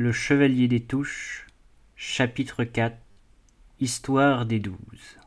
Le Chevalier des Touches, chapitre IV Histoire des Douze.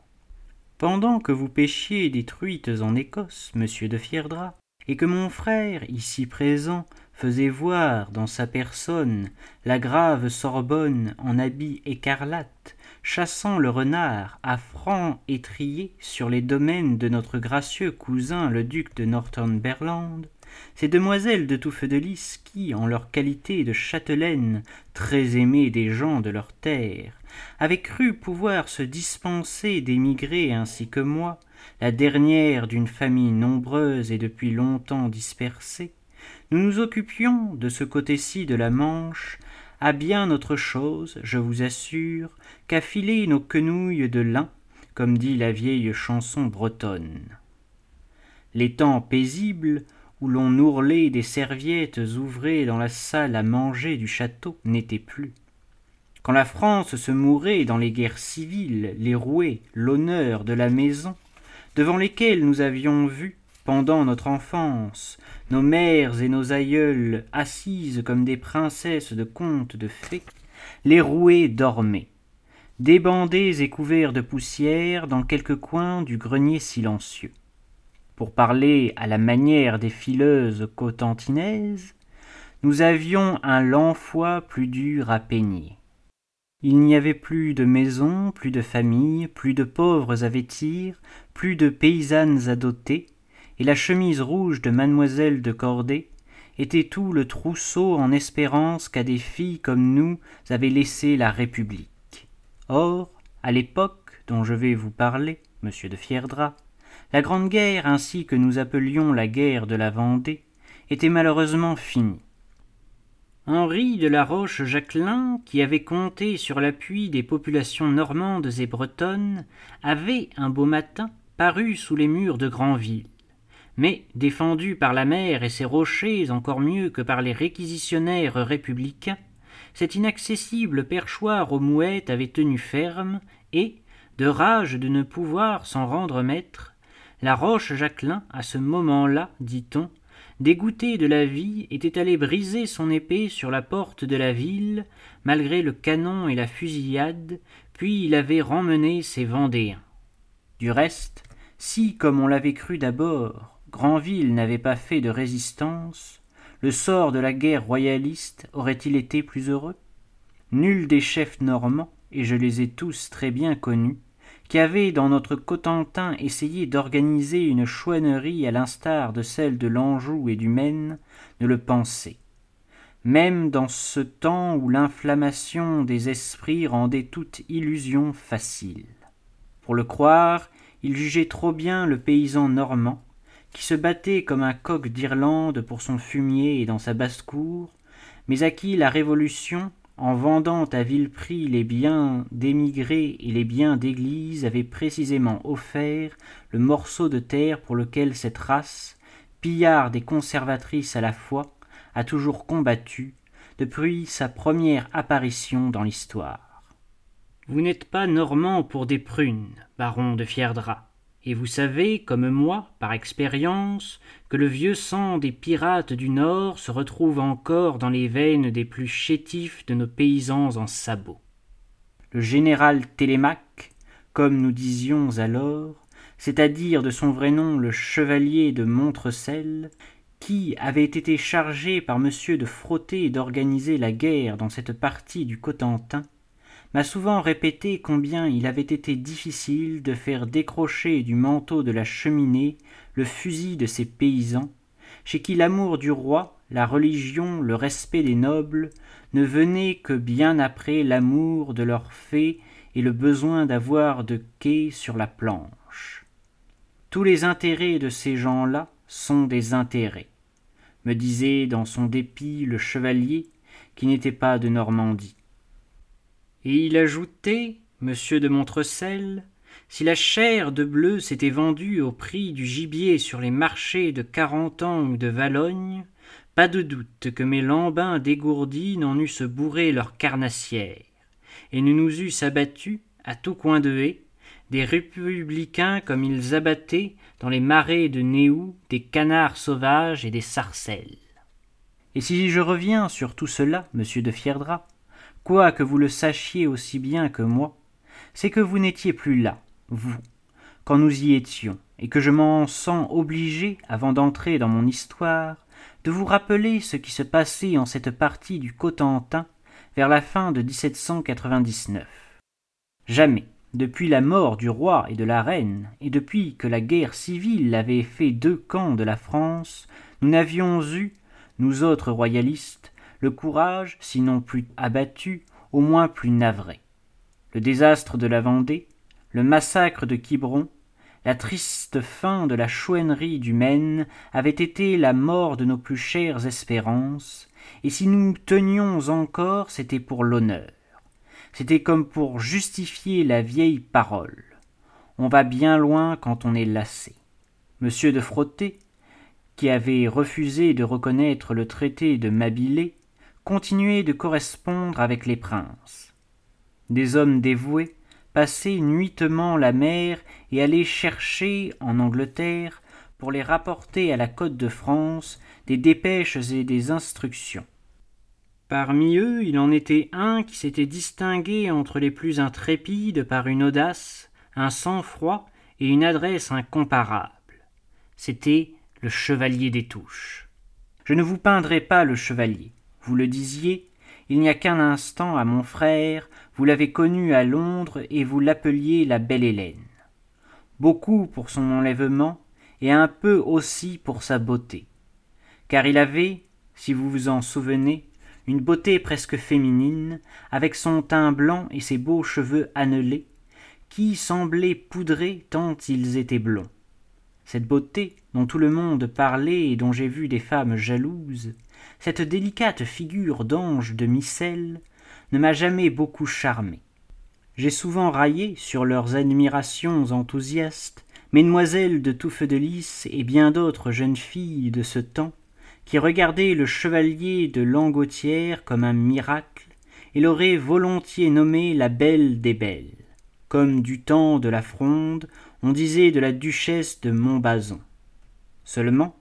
Pendant que vous pêchiez des truites en Écosse, monsieur de Fierdra, et que mon frère, ici présent, faisait voir dans sa personne la grave Sorbonne en habit écarlate, chassant le renard à franc étrier sur les domaines de notre gracieux cousin le duc de Northumberland, ces demoiselles de tout feu de lys qui, en leur qualité de châtelaines, très aimées des gens de leur terre, avaient cru pouvoir se dispenser d'émigrer ainsi que moi, la dernière d'une famille nombreuse et depuis longtemps dispersée, nous nous occupions, de ce côté-ci de la Manche, à bien autre chose, je vous assure, qu'à filer nos quenouilles de lin, comme dit la vieille chanson bretonne. Les temps paisibles, où l'on ourlait des serviettes ouvrées dans la salle à manger du château, n'étaient plus. Quand la France se mourait dans les guerres civiles, les rouets, l'honneur de la maison, devant lesquels nous avions vu, pendant notre enfance, nos mères et nos aïeules assises comme des princesses de contes de fées, les roués dormaient, débandés et couverts de poussière dans quelque coin du grenier silencieux. Pour parler à la manière des fileuses cotentinaises, nous avions un lanfois plus dur à peigner. Il n'y avait plus de maisons, plus de familles, plus de pauvres à vêtir, plus de paysannes à doter, et la chemise rouge de mademoiselle de Cordée était tout le trousseau en espérance qu'à des filles comme nous avait laissé la République. Or, à l'époque dont je vais vous parler, monsieur de Fierdra, la Grande Guerre, ainsi que nous appelions la guerre de la Vendée, était malheureusement finie. Henri de la Roche-Jacquelin, qui avait compté sur l'appui des populations normandes et bretonnes, avait, un beau matin, paru sous les murs de Granville. Mais, défendu par la mer et ses rochers encore mieux que par les réquisitionnaires républicains, cet inaccessible perchoir aux mouettes avait tenu ferme, et, de rage de ne pouvoir s'en rendre maître, la roche Jacquelin, à ce moment-là, dit-on, dégoûté de la vie, était allé briser son épée sur la porte de la ville, malgré le canon et la fusillade, puis il avait remmené ses Vendéens. Du reste, si, comme on l'avait cru d'abord, Granville n'avait pas fait de résistance, le sort de la guerre royaliste aurait-il été plus heureux? Nul des chefs normands, et je les ai tous très bien connus, qui avait dans notre Cotentin essayé d'organiser une chouannerie à l'instar de celle de l'Anjou et du Maine, ne le pensait. Même dans ce temps où l'inflammation des esprits rendait toute illusion facile. Pour le croire, il jugeait trop bien le paysan normand, qui se battait comme un coq d'Irlande pour son fumier et dans sa basse-cour, mais à qui la Révolution, en vendant à vil prix les biens d'émigrés et les biens d'église, avait précisément offert le morceau de terre pour lequel cette race, pillarde et conservatrice à la fois, a toujours combattu depuis sa première apparition dans l'histoire. Vous n'êtes pas normand pour des prunes, baron de Fierdra. Et vous savez, comme moi, par expérience, que le vieux sang des pirates du Nord se retrouve encore dans les veines des plus chétifs de nos paysans en sabots. Le général Télémaque, comme nous disions alors, c'est-à-dire de son vrai nom le chevalier de Montrecel, qui avait été chargé par monsieur de frotter et d'organiser la guerre dans cette partie du Cotentin, m'a souvent répété combien il avait été difficile de faire décrocher du manteau de la cheminée le fusil de ces paysans, chez qui l'amour du roi, la religion, le respect des nobles ne venaient que bien après l'amour de leurs fées et le besoin d'avoir de quai sur la planche. Tous les intérêts de ces gens-là sont des intérêts, me disait dans son dépit le chevalier qui n'était pas de Normandie. Et il ajoutait, monsieur de Montrecel, si la chair de bleu s'était vendue au prix du gibier sur les marchés de Carentan ou de Valogne, pas de doute que mes lambins dégourdis n'en eussent bourré leur carnassière, et ne nous eussent abattus, à tout coin de haie, des républicains comme ils abattaient dans les marais de Néou des canards sauvages et des sarcelles. Et si je reviens sur tout cela, monsieur de Fierdra, quoi que vous le sachiez aussi bien que moi, c'est que vous n'étiez plus là, vous, quand nous y étions, et que je m'en sens obligé, avant d'entrer dans mon histoire, de vous rappeler ce qui se passait en cette partie du Cotentin vers la fin de 1799. Jamais, depuis la mort du roi et de la reine, et depuis que la guerre civile avait fait deux camps de la France, nous n'avions eu, nous autres royalistes, le courage, sinon plus abattu, au moins plus navré. Le désastre de la Vendée, le massacre de Quiberon, la triste fin de la chouannerie du Maine avait été la mort de nos plus chères espérances, et si nous tenions encore, c'était pour l'honneur. C'était comme pour justifier la vieille parole. On va bien loin quand on est lassé. Monsieur de Frotté, qui avait refusé de reconnaître le traité de Mabilé, continuait de correspondre avec les princes. Des hommes dévoués, passer nuitement la mer et aller chercher en Angleterre pour les rapporter à la côte de France des dépêches et des instructions. Parmi eux, il en était un qui s'était distingué entre les plus intrépides par une audace, un sang-froid et une adresse incomparables. C'était le chevalier des touches. Je ne vous peindrai pas le chevalier. Vous le disiez, il n'y a qu'un instant à mon frère, vous l'avez connu à Londres et vous l'appeliez la belle Hélène. Beaucoup pour son enlèvement et un peu aussi pour sa beauté. Car il avait, si vous vous en souvenez, une beauté presque féminine, avec son teint blanc et ses beaux cheveux annelés, qui semblaient poudrés tant ils étaient blonds. Cette beauté, dont tout le monde parlait et dont j'ai vu des femmes jalouses, cette délicate figure d'ange de micelle, ne m'a jamais beaucoup charmé. J'ai souvent raillé sur leurs admirations enthousiastes mesdemoiselles de Touffe de Lys et bien d'autres jeunes filles de ce temps qui regardaient le chevalier de Langotière comme un miracle et l'auraient volontiers nommé la belle des belles, comme du temps de la Fronde on disait de la duchesse de Montbazon. Seulement,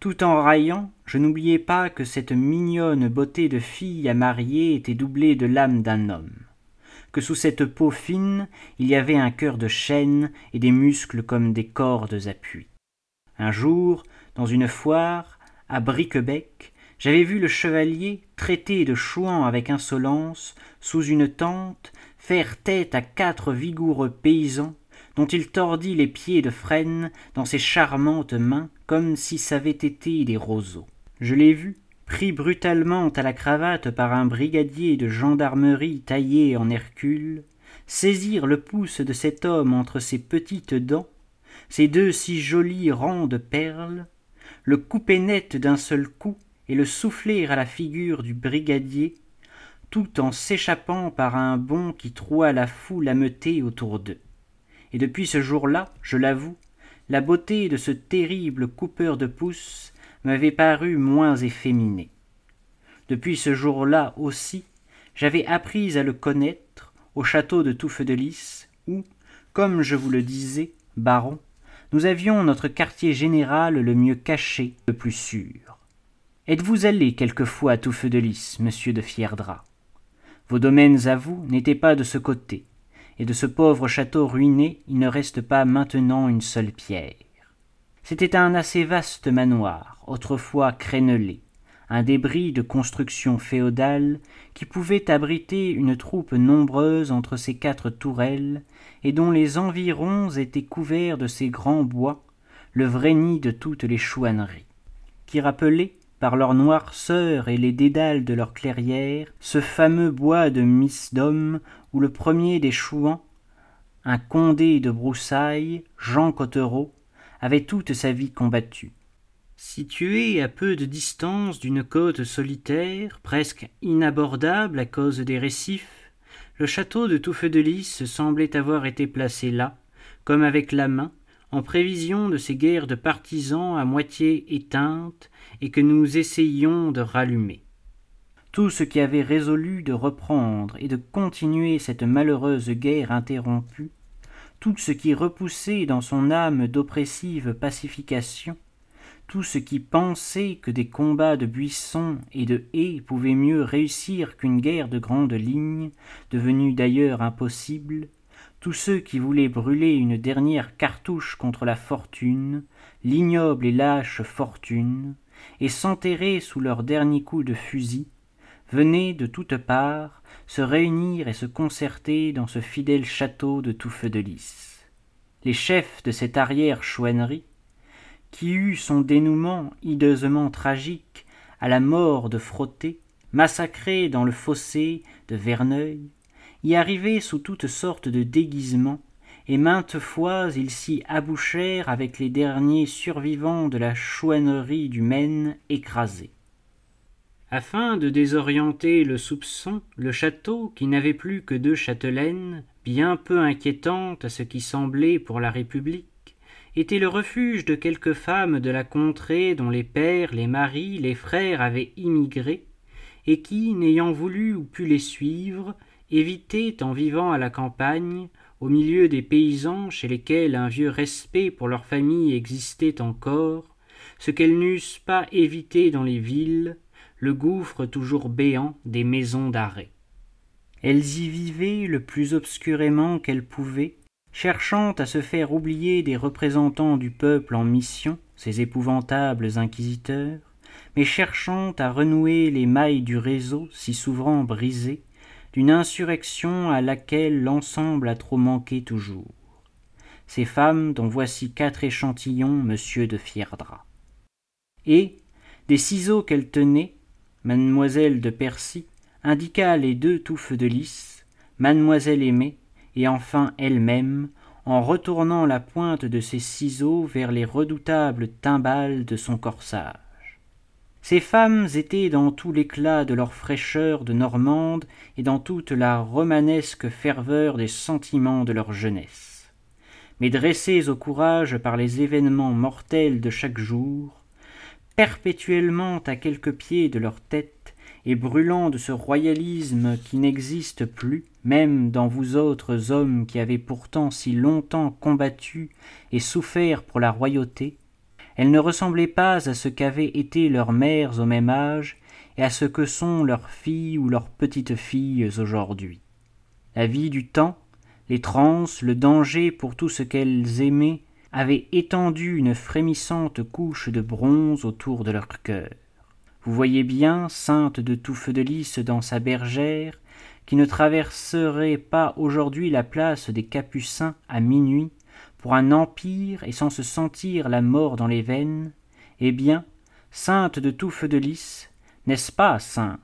tout en raillant, je n'oubliais pas que cette mignonne beauté de fille à marier était doublée de l'âme d'un homme, que sous cette peau fine il y avait un cœur de chêne et des muscles comme des cordes à puits. Un jour, dans une foire, à Briquebec, j'avais vu le chevalier, traité de chouan avec insolence, sous une tente, faire tête à quatre vigoureux paysans dont il tordit les pieds de frêne dans ses charmantes mains comme si ç'avaient été des roseaux. Je l'ai vu, pris brutalement à la cravate par un brigadier de gendarmerie taillé en Hercule, saisir le pouce de cet homme entre ses petites dents, ses deux si jolis rangs de perles, le couper net d'un seul coup et le souffler à la figure du brigadier, tout en s'échappant par un bond qui troua la foule ameutée autour d'eux et depuis ce jour-là, je l'avoue, la beauté de ce terrible coupeur de pouces m'avait paru moins efféminée. Depuis ce jour-là aussi, j'avais appris à le connaître au château de Touffe de Lys, où, comme je vous le disais, baron, nous avions notre quartier général le mieux caché, le plus sûr. Êtes-vous allé quelquefois à Touffe de Lys, monsieur de Fierdra? Vos domaines à vous n'étaient pas de ce côté, et de ce pauvre château ruiné il ne reste pas maintenant une seule pierre. C'était un assez vaste manoir, autrefois crénelé, un débris de construction féodale qui pouvait abriter une troupe nombreuse entre ses quatre tourelles et dont les environs étaient couverts de ces grands bois, le vrai nid de toutes les chouanneries, qui rappelaient, par leur noirceur et les dédales de leurs clairières, ce fameux bois de Misdom où le premier des chouans, un condé de broussailles, Jean Cottereau, avait toute sa vie combattu. Situé à peu de distance d'une côte solitaire, presque inabordable à cause des récifs, le château de Touffe de Lys semblait avoir été placé là, comme avec la main, en prévision de ces guerres de partisans à moitié éteintes et que nous essayions de rallumer. Tout ce qui avait résolu de reprendre et de continuer cette malheureuse guerre interrompue, tout ce qui repoussait dans son âme d'oppressive pacification, tout ce qui pensait que des combats de buissons et de haies pouvaient mieux réussir qu'une guerre de grande ligne, devenue d'ailleurs impossible, tous ceux qui voulaient brûler une dernière cartouche contre la fortune, l'ignoble et lâche fortune, et s'enterrer sous leur dernier coup de fusil, venaient de toutes parts se réunir et se concerter dans ce fidèle château de tout feu de lys. Les chefs de cette arrière chouannerie, qui eut son dénouement hideusement tragique à la mort de Frotté, massacré dans le fossé de Verneuil, y arrivaient sous toutes sortes de déguisements, et maintes fois ils s'y abouchèrent avec les derniers survivants de la chouannerie du Maine écrasés. Afin de désorienter le soupçon, le château, qui n'avait plus que deux châtelaines, bien peu inquiétantes à ce qui semblait pour la République, était le refuge de quelques femmes de la contrée dont les pères, les maris, les frères avaient immigré, et qui, n'ayant voulu ou pu les suivre, évitaient, en vivant à la campagne, au milieu des paysans chez lesquels un vieux respect pour leur famille existait encore, ce qu'elles n'eussent pas évité dans les villes, le gouffre toujours béant des maisons d'arrêt. Elles y vivaient le plus obscurément qu'elles pouvaient, cherchant à se faire oublier des représentants du peuple en mission, ces épouvantables inquisiteurs, mais cherchant à renouer les mailles du réseau si souvent brisé, d'une insurrection à laquelle l'ensemble a trop manqué toujours. Ces femmes dont voici quatre échantillons, monsieur de Fierdra. Et, des ciseaux qu'elle tenait, mademoiselle de Percy indiqua les deux touffes de lys, mademoiselle aimée, et enfin elle-même, en retournant la pointe de ses ciseaux vers les redoutables timbales de son corsage. Ces femmes étaient dans tout l'éclat de leur fraîcheur de Normande et dans toute la romanesque ferveur des sentiments de leur jeunesse. Mais dressées au courage par les événements mortels de chaque jour, perpétuellement à quelques pieds de leur tête, et brûlant de ce royalisme qui n'existe plus, même dans vous autres hommes qui avez pourtant si longtemps combattu et souffert pour la royauté, elles ne ressemblaient pas à ce qu'avaient été leurs mères au même âge et à ce que sont leurs filles ou leurs petites filles aujourd'hui. La vie du temps, les transes, le danger pour tout ce qu'elles aimaient avaient étendu une frémissante couche de bronze autour de leur cœur. Vous voyez bien, sainte de tout feu de lys dans sa bergère, qui ne traverserait pas aujourd'hui la place des Capucins à minuit pour un empire et sans se sentir la mort dans les veines, eh bien, sainte de tout feu de lys, n'est-ce pas sainte?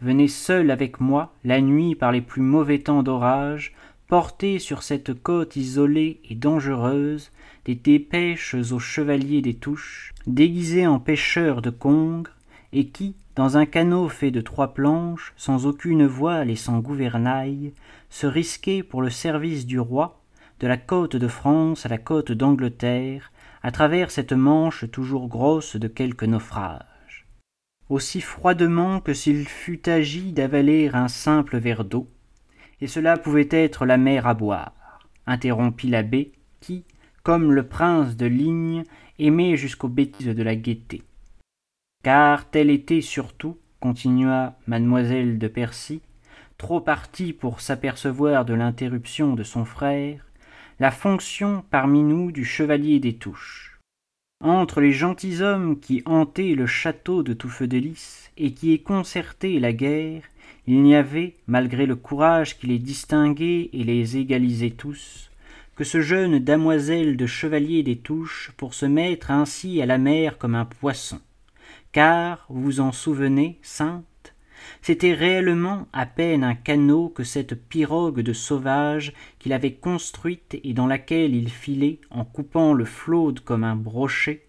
Venez seule avec moi, la nuit par les plus mauvais temps d'orage, porter sur cette côte isolée et dangereuse des dépêches aux chevaliers des touches, déguisés en pêcheurs de congres, et qui, dans un canot fait de trois planches, sans aucune voile et sans gouvernail, se risquaient pour le service du roi de la côte de France à la côte d'Angleterre, à travers cette manche toujours grosse de quelques naufrages. Aussi froidement que s'il fût agi d'avaler un simple verre d'eau, et cela pouvait être la mer à boire, interrompit l'abbé, qui, comme le prince de Ligne, aimait jusqu'aux bêtises de la gaieté. Car tel était surtout, continua mademoiselle de Percy, trop partie pour s'apercevoir de l'interruption de son frère, la fonction parmi nous du chevalier des touches. Entre les gentilshommes qui hantaient le château de Touffeux-de-Lys et qui y concertaient la guerre, il n'y avait, malgré le courage qui les distinguait et les égalisait tous, que ce jeune damoiselle de chevalier des touches pour se mettre ainsi à la mer comme un poisson. Car, vous vous en souvenez, saint c'était réellement à peine un canot que cette pirogue de sauvage qu'il avait construite et dans laquelle il filait en coupant le flot comme un brochet,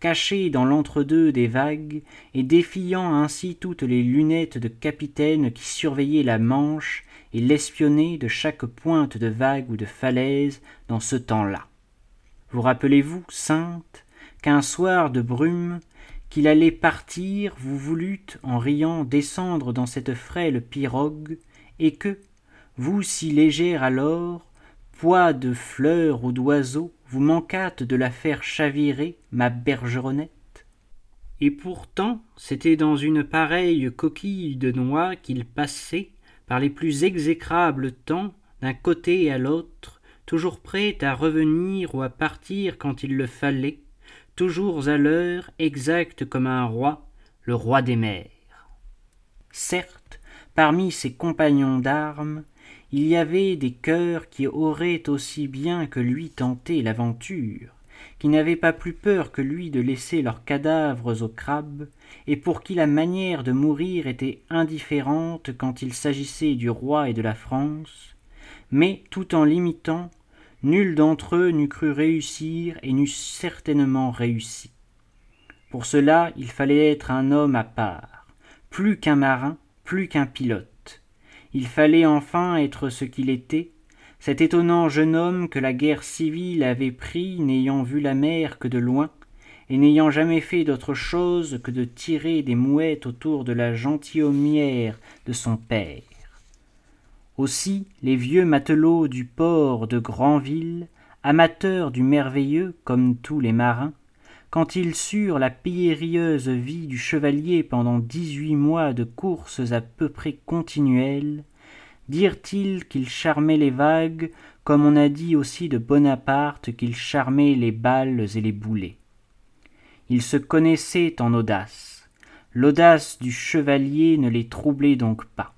caché dans l'entre-deux des vagues et défiant ainsi toutes les lunettes de capitaine qui surveillaient la Manche et l'espionnaient de chaque pointe de vague ou de falaise dans ce temps-là. Vous rappelez-vous, Sainte, qu'un soir de brume, qu'il allait partir, vous voulûtes, en riant, descendre dans cette frêle pirogue, et que, vous si légère alors, poids de fleurs ou d'oiseaux, vous manquâtes de la faire chavirer, ma bergeronnette. Et pourtant, c'était dans une pareille coquille de noix qu'il passait, par les plus exécrables temps, d'un côté à l'autre, toujours prêt à revenir ou à partir quand il le fallait, toujours à l'heure exacte comme un roi, le roi des mers. Certes, parmi ses compagnons d'armes, il y avait des cœurs qui auraient aussi bien que lui tenté l'aventure, qui n'avaient pas plus peur que lui de laisser leurs cadavres aux crabes, et pour qui la manière de mourir était indifférente quand il s'agissait du roi et de la France, mais tout en l'imitant, nul d'entre eux n'eût cru réussir et n'eût certainement réussi. Pour cela, il fallait être un homme à part, plus qu'un marin, plus qu'un pilote il fallait enfin être ce qu'il était, cet étonnant jeune homme que la guerre civile avait pris n'ayant vu la mer que de loin, et n'ayant jamais fait d'autre chose que de tirer des mouettes autour de la gentilhommière de son père. Aussi les vieux matelots du port de Granville, amateurs du merveilleux comme tous les marins, quand ils surent la périlleuse vie du chevalier pendant dix-huit mois de courses à peu près continuelles, dirent-ils qu'il charmait les vagues, comme on a dit aussi de Bonaparte qu'il charmait les balles et les boulets. Ils se connaissaient en audace. L'audace du chevalier ne les troublait donc pas.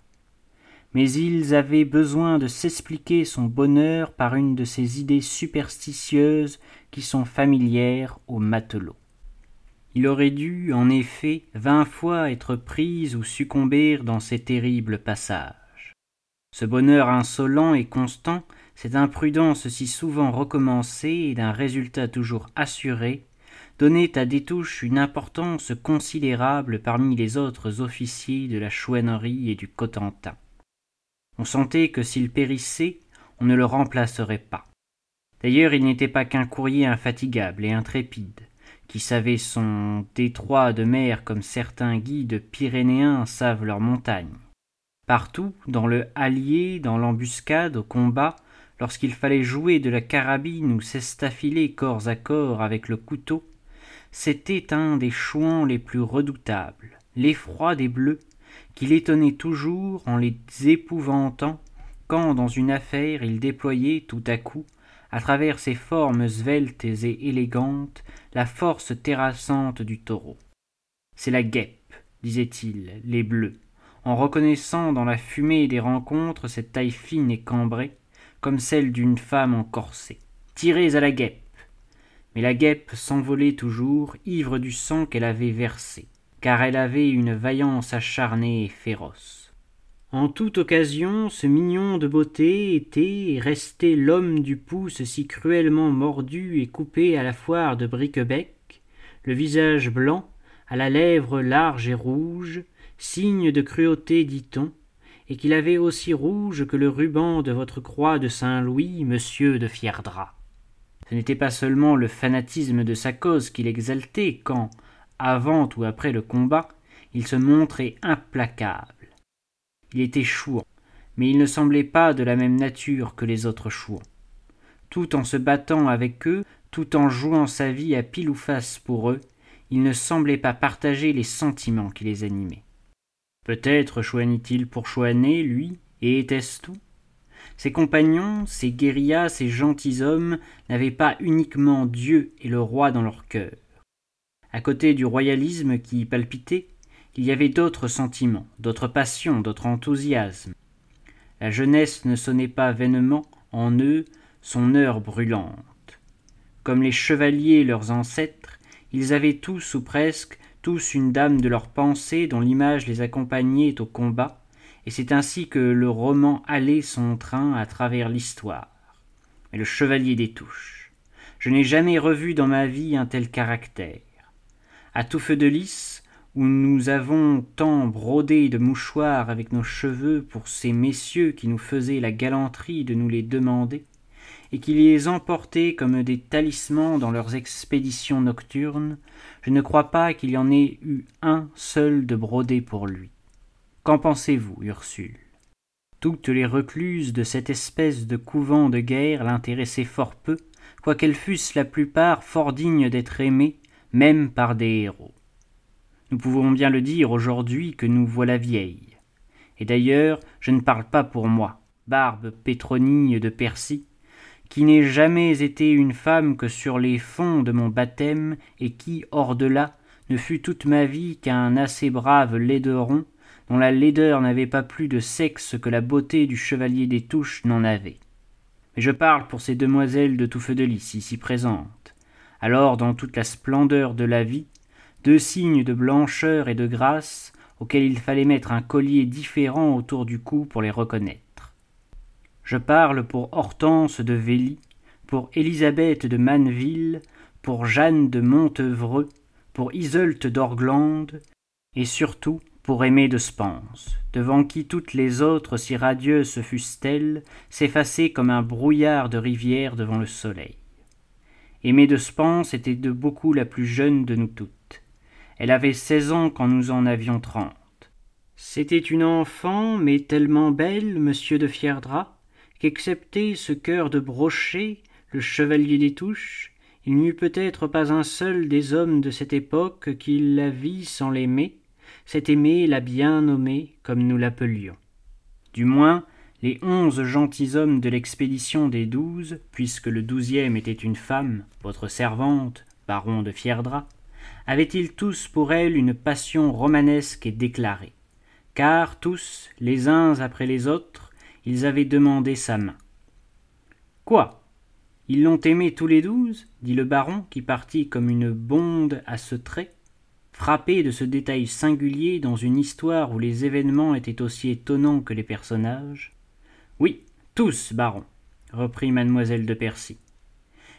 Mais ils avaient besoin de s'expliquer son bonheur par une de ces idées superstitieuses qui sont familières aux matelots. Il aurait dû, en effet, vingt fois être pris ou succomber dans ces terribles passages. Ce bonheur insolent et constant, cette imprudence si souvent recommencée et d'un résultat toujours assuré, donnait à Détouche une importance considérable parmi les autres officiers de la chouannerie et du Cotentin. On sentait que s'il périssait, on ne le remplacerait pas. D'ailleurs, il n'était pas qu'un courrier infatigable et intrépide, qui savait son détroit de mer comme certains guides pyrénéens savent leurs montagnes. Partout, dans le hallier, dans l'embuscade, au combat, lorsqu'il fallait jouer de la carabine ou s'estafiler corps à corps avec le couteau, c'était un des chouans les plus redoutables, l'effroi des bleus, qui l'étonnait toujours en les épouvantant quand dans une affaire il déployait tout à coup à travers ses formes sveltes et élégantes, la force terrassante du taureau. C'est la guêpe, disait-il, les bleus, en reconnaissant dans la fumée des rencontres cette taille fine et cambrée, comme celle d'une femme en corset. Tirez à la guêpe. Mais la guêpe s'envolait toujours, ivre du sang qu'elle avait versé, car elle avait une vaillance acharnée et féroce. En toute occasion, ce mignon de beauté était et restait l'homme du pouce si cruellement mordu et coupé à la foire de Briquebec, le visage blanc, à la lèvre large et rouge, signe de cruauté, dit-on, et qu'il avait aussi rouge que le ruban de votre croix de Saint-Louis, monsieur de Fierdra. Ce n'était pas seulement le fanatisme de sa cause qui l'exaltait quand, avant ou après le combat, il se montrait implacable il était chouan, mais il ne semblait pas de la même nature que les autres chouans. Tout en se battant avec eux, tout en jouant sa vie à pile ou face pour eux, il ne semblait pas partager les sentiments qui les animaient. Peut-être chouanit-il pour chouaner, lui, et était-ce tout? Ses compagnons, ses guérillas, ces gentilshommes n'avaient pas uniquement Dieu et le roi dans leur cœur. À côté du royalisme qui y palpitait, il y avait d'autres sentiments, d'autres passions, d'autres enthousiasmes. La jeunesse ne sonnait pas vainement en eux son heure brûlante. Comme les chevaliers leurs ancêtres, ils avaient tous ou presque tous une dame de leur pensée dont l'image les accompagnait au combat, et c'est ainsi que le roman allait son train à travers l'histoire. Mais le chevalier des touches. Je n'ai jamais revu dans ma vie un tel caractère. À tout feu de lys, où nous avons tant brodé de mouchoirs avec nos cheveux pour ces messieurs qui nous faisaient la galanterie de nous les demander, et qui les emportaient comme des talismans dans leurs expéditions nocturnes, je ne crois pas qu'il y en ait eu un seul de brodé pour lui. Qu'en pensez-vous, Ursule? Toutes les recluses de cette espèce de couvent de guerre l'intéressaient fort peu, quoiqu'elles fussent la plupart fort dignes d'être aimées, même par des héros. Nous pouvons bien le dire aujourd'hui que nous voilà vieilles. Et d'ailleurs, je ne parle pas pour moi, Barbe Pétronille de Percy, qui n'ai jamais été une femme que sur les fonds de mon baptême, et qui, hors de là, ne fut toute ma vie qu'un assez brave laideron, dont la laideur n'avait pas plus de sexe que la beauté du chevalier des touches n'en avait. Mais je parle pour ces demoiselles de tout feu de lys ici présentes. Alors, dans toute la splendeur de la vie, deux signes de blancheur et de grâce, auxquels il fallait mettre un collier différent autour du cou pour les reconnaître. Je parle pour Hortense de Vély, pour Élisabeth de Manneville, pour Jeanne de Montevreux, pour Iseult d'Orglande, et surtout pour Aimée de Spence, devant qui toutes les autres si radieuses fussent-elles, s'effaçaient comme un brouillard de rivière devant le soleil. Aimée de Spence était de beaucoup la plus jeune de nous toutes. Elle avait seize ans quand nous en avions trente. C'était une enfant, mais tellement belle, monsieur de Fierdra, qu'excepté ce cœur de brochet, le chevalier des touches, il n'y eut peut-être pas un seul des hommes de cette époque qui la vit sans l'aimer, cet aimé l'a bien nommé comme nous l'appelions. Du moins, les onze gentilshommes de l'expédition des douze, puisque le douzième était une femme, votre servante, baron de Fierdra, avaient-ils tous pour elle une passion romanesque et déclarée, car tous, les uns après les autres, ils avaient demandé sa main. Quoi? Ils l'ont aimé tous les douze? dit le baron, qui partit comme une bonde à ce trait, frappé de ce détail singulier dans une histoire où les événements étaient aussi étonnants que les personnages. Oui, tous, baron, reprit mademoiselle de Percy.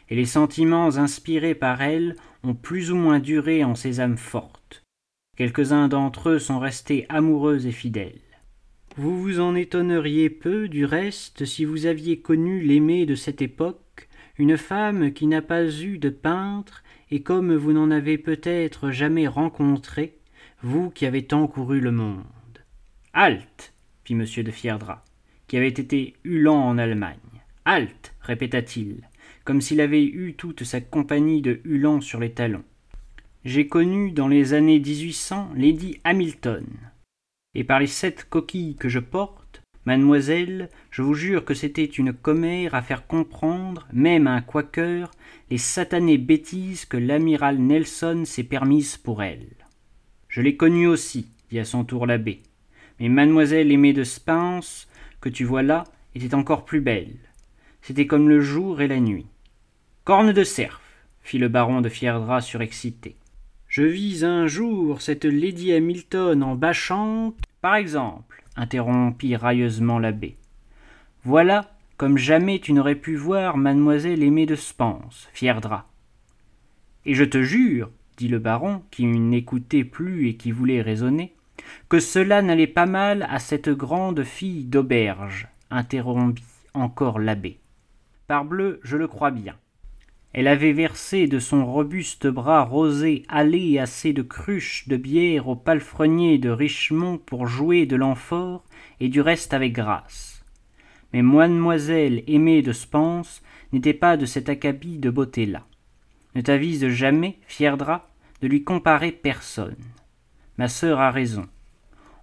Et les sentiments inspirés par elle ont plus ou moins duré en ces âmes fortes. Quelques-uns d'entre eux sont restés amoureux et fidèles. Vous vous en étonneriez peu, du reste, si vous aviez connu l'aimé de cette époque, une femme qui n'a pas eu de peintre, et comme vous n'en avez peut-être jamais rencontré, vous qui avez tant couru le monde. Halte fit M. de qui été Hulan en Allemagne. Halte répéta-t-il, comme s'il avait eu toute sa compagnie de Hulan sur les talons. J'ai connu dans les années 1800 Lady Hamilton, et par les sept coquilles que je porte, Mademoiselle, je vous jure que c'était une commère à faire comprendre, même à un quaker, les satanées bêtises que l'amiral Nelson s'est permises pour elle. Je l'ai connue aussi, dit à son tour l'abbé. Mais mademoiselle aimée de Spence, tu vois là, était encore plus belle. C'était comme le jour et la nuit. Corne de cerf, fit le baron de Fierdra surexcité. Je vis un jour cette Lady Hamilton en bâchante, par exemple, interrompit railleusement l'abbé. Voilà comme jamais tu n'aurais pu voir mademoiselle aimée de Spence, Fierdra. Et je te jure, dit le baron, qui n'écoutait plus et qui voulait raisonner, que cela n'allait pas mal à cette grande fille d'auberge, interrompit encore l'abbé. Parbleu, je le crois bien. Elle avait versé de son robuste bras rosé allé assez de cruches de bière au palefrenier de Richemont pour jouer de l'amphore, et du reste avec grâce. Mais mademoiselle aimée de Spence n'était pas de cet acabit de beauté-là. Ne t'avise jamais, Fierdra, de lui comparer personne. Ma sœur a raison.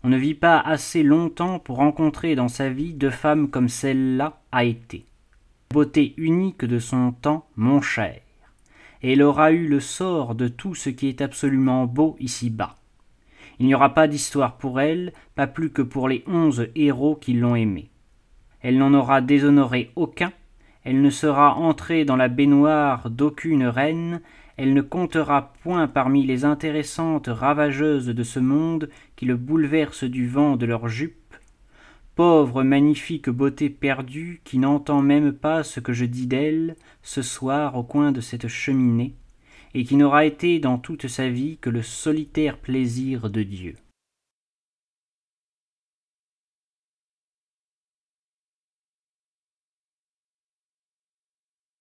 On ne vit pas assez longtemps pour rencontrer dans sa vie deux femmes comme celle-là a été beauté unique de son temps, mon cher, et elle aura eu le sort de tout ce qui est absolument beau ici-bas. Il n'y aura pas d'histoire pour elle, pas plus que pour les onze héros qui l'ont aimée. Elle n'en aura déshonoré aucun, elle ne sera entrée dans la baignoire d'aucune reine, elle ne comptera point parmi les intéressantes ravageuses de ce monde qui le bouleversent du vent de leurs jupes, pauvre magnifique beauté perdue qui n'entend même pas ce que je dis d'elle ce soir au coin de cette cheminée, et qui n'aura été dans toute sa vie que le solitaire plaisir de Dieu.